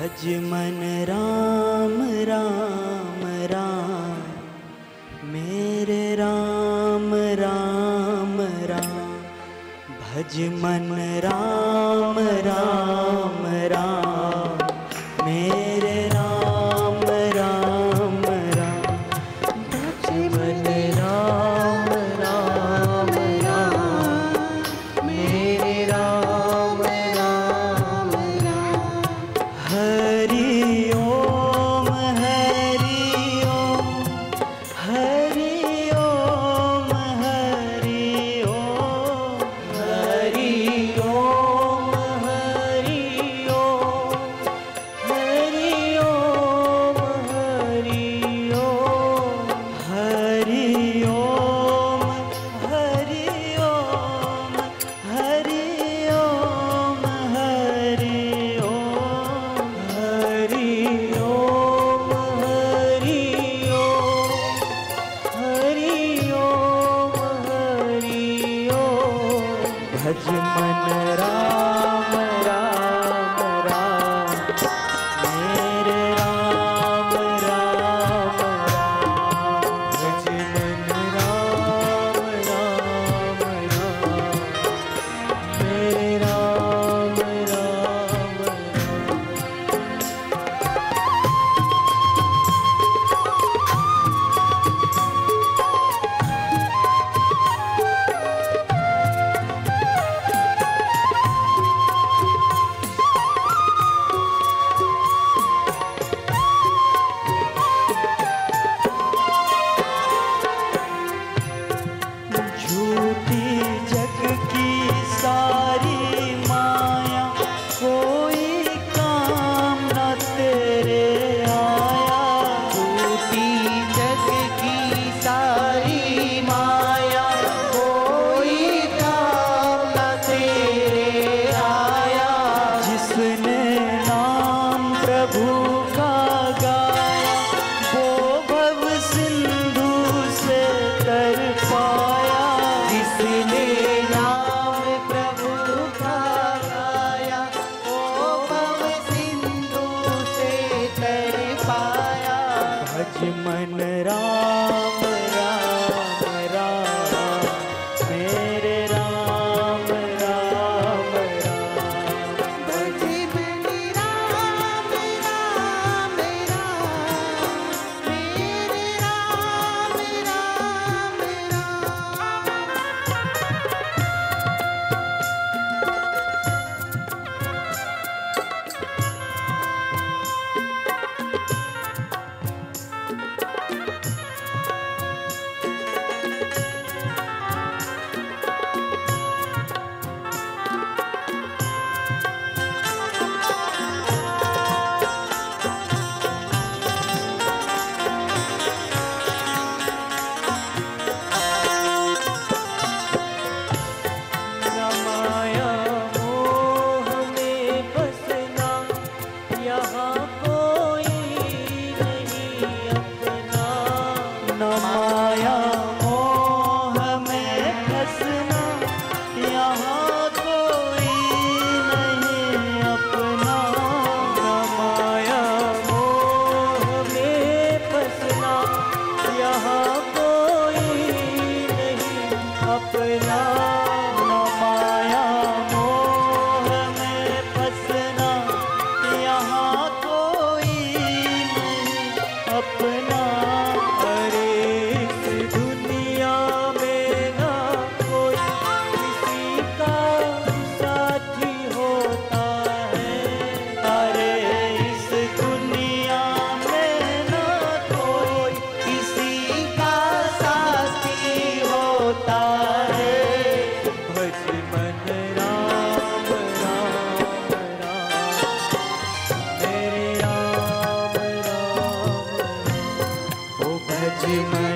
भज मन राम राम राम। मेरे राम राम राम। भज मन Ram Ram. her. it all. You.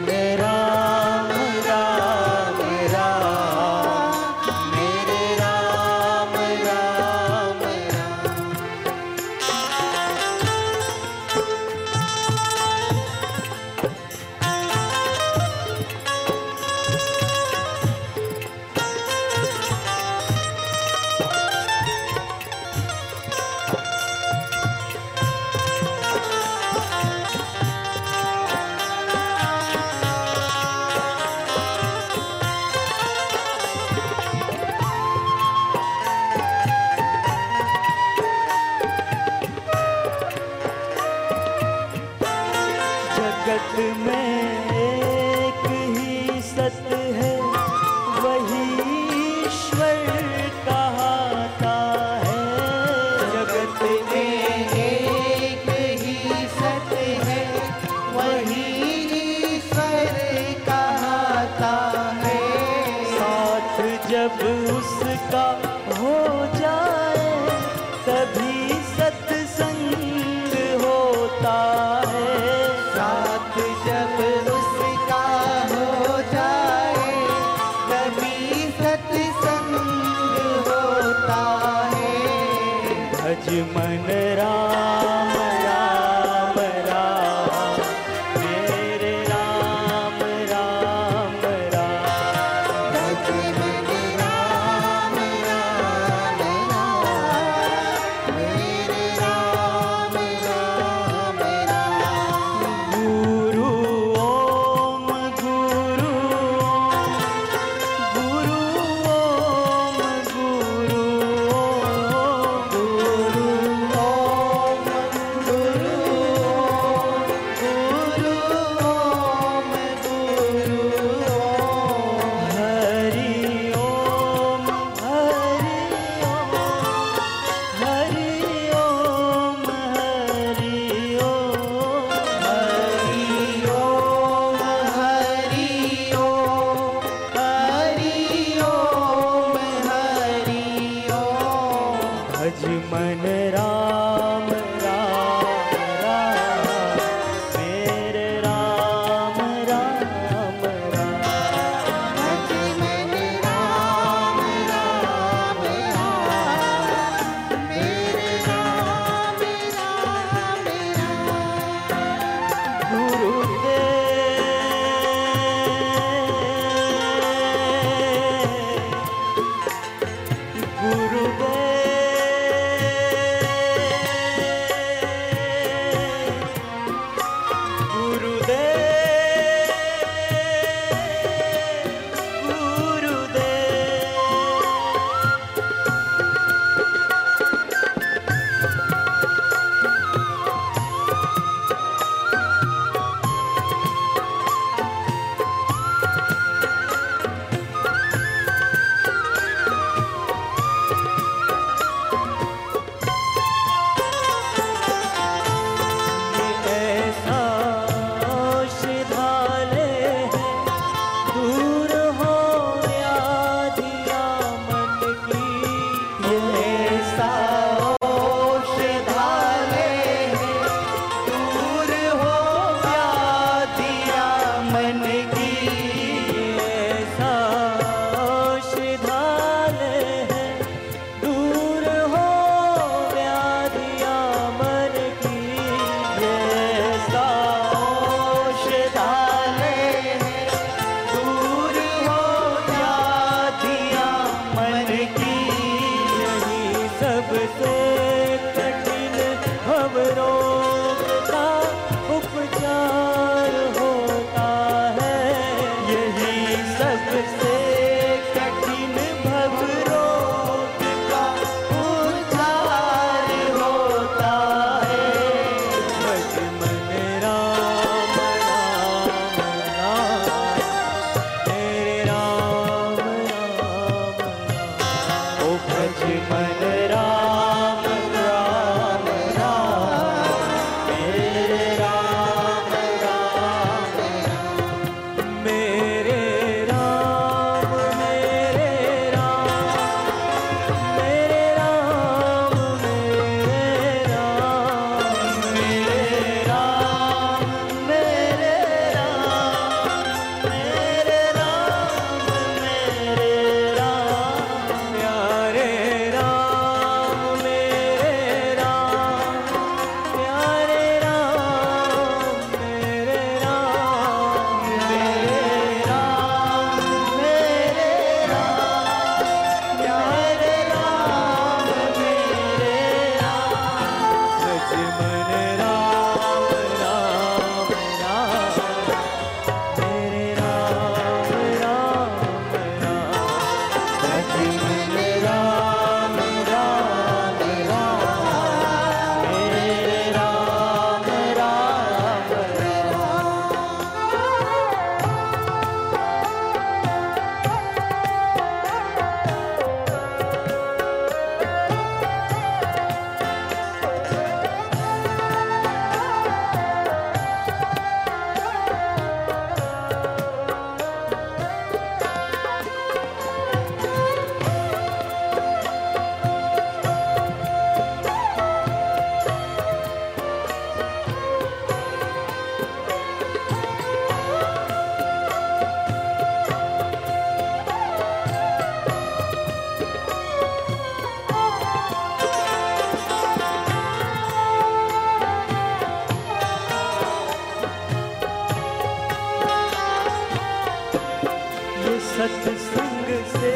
सत्संग से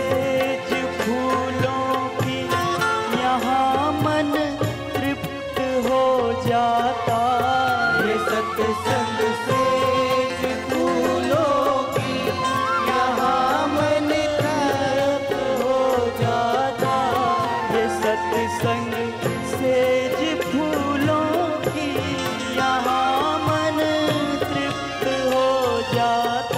फूलों की, यहाँ मन तृप्त हो जाता ये सत्संग से फूलों की, यहाँ मन तृप्त जाता सत्संग सेज फूलों की, यहाँ मन तृप्त हो जाता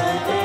birthday.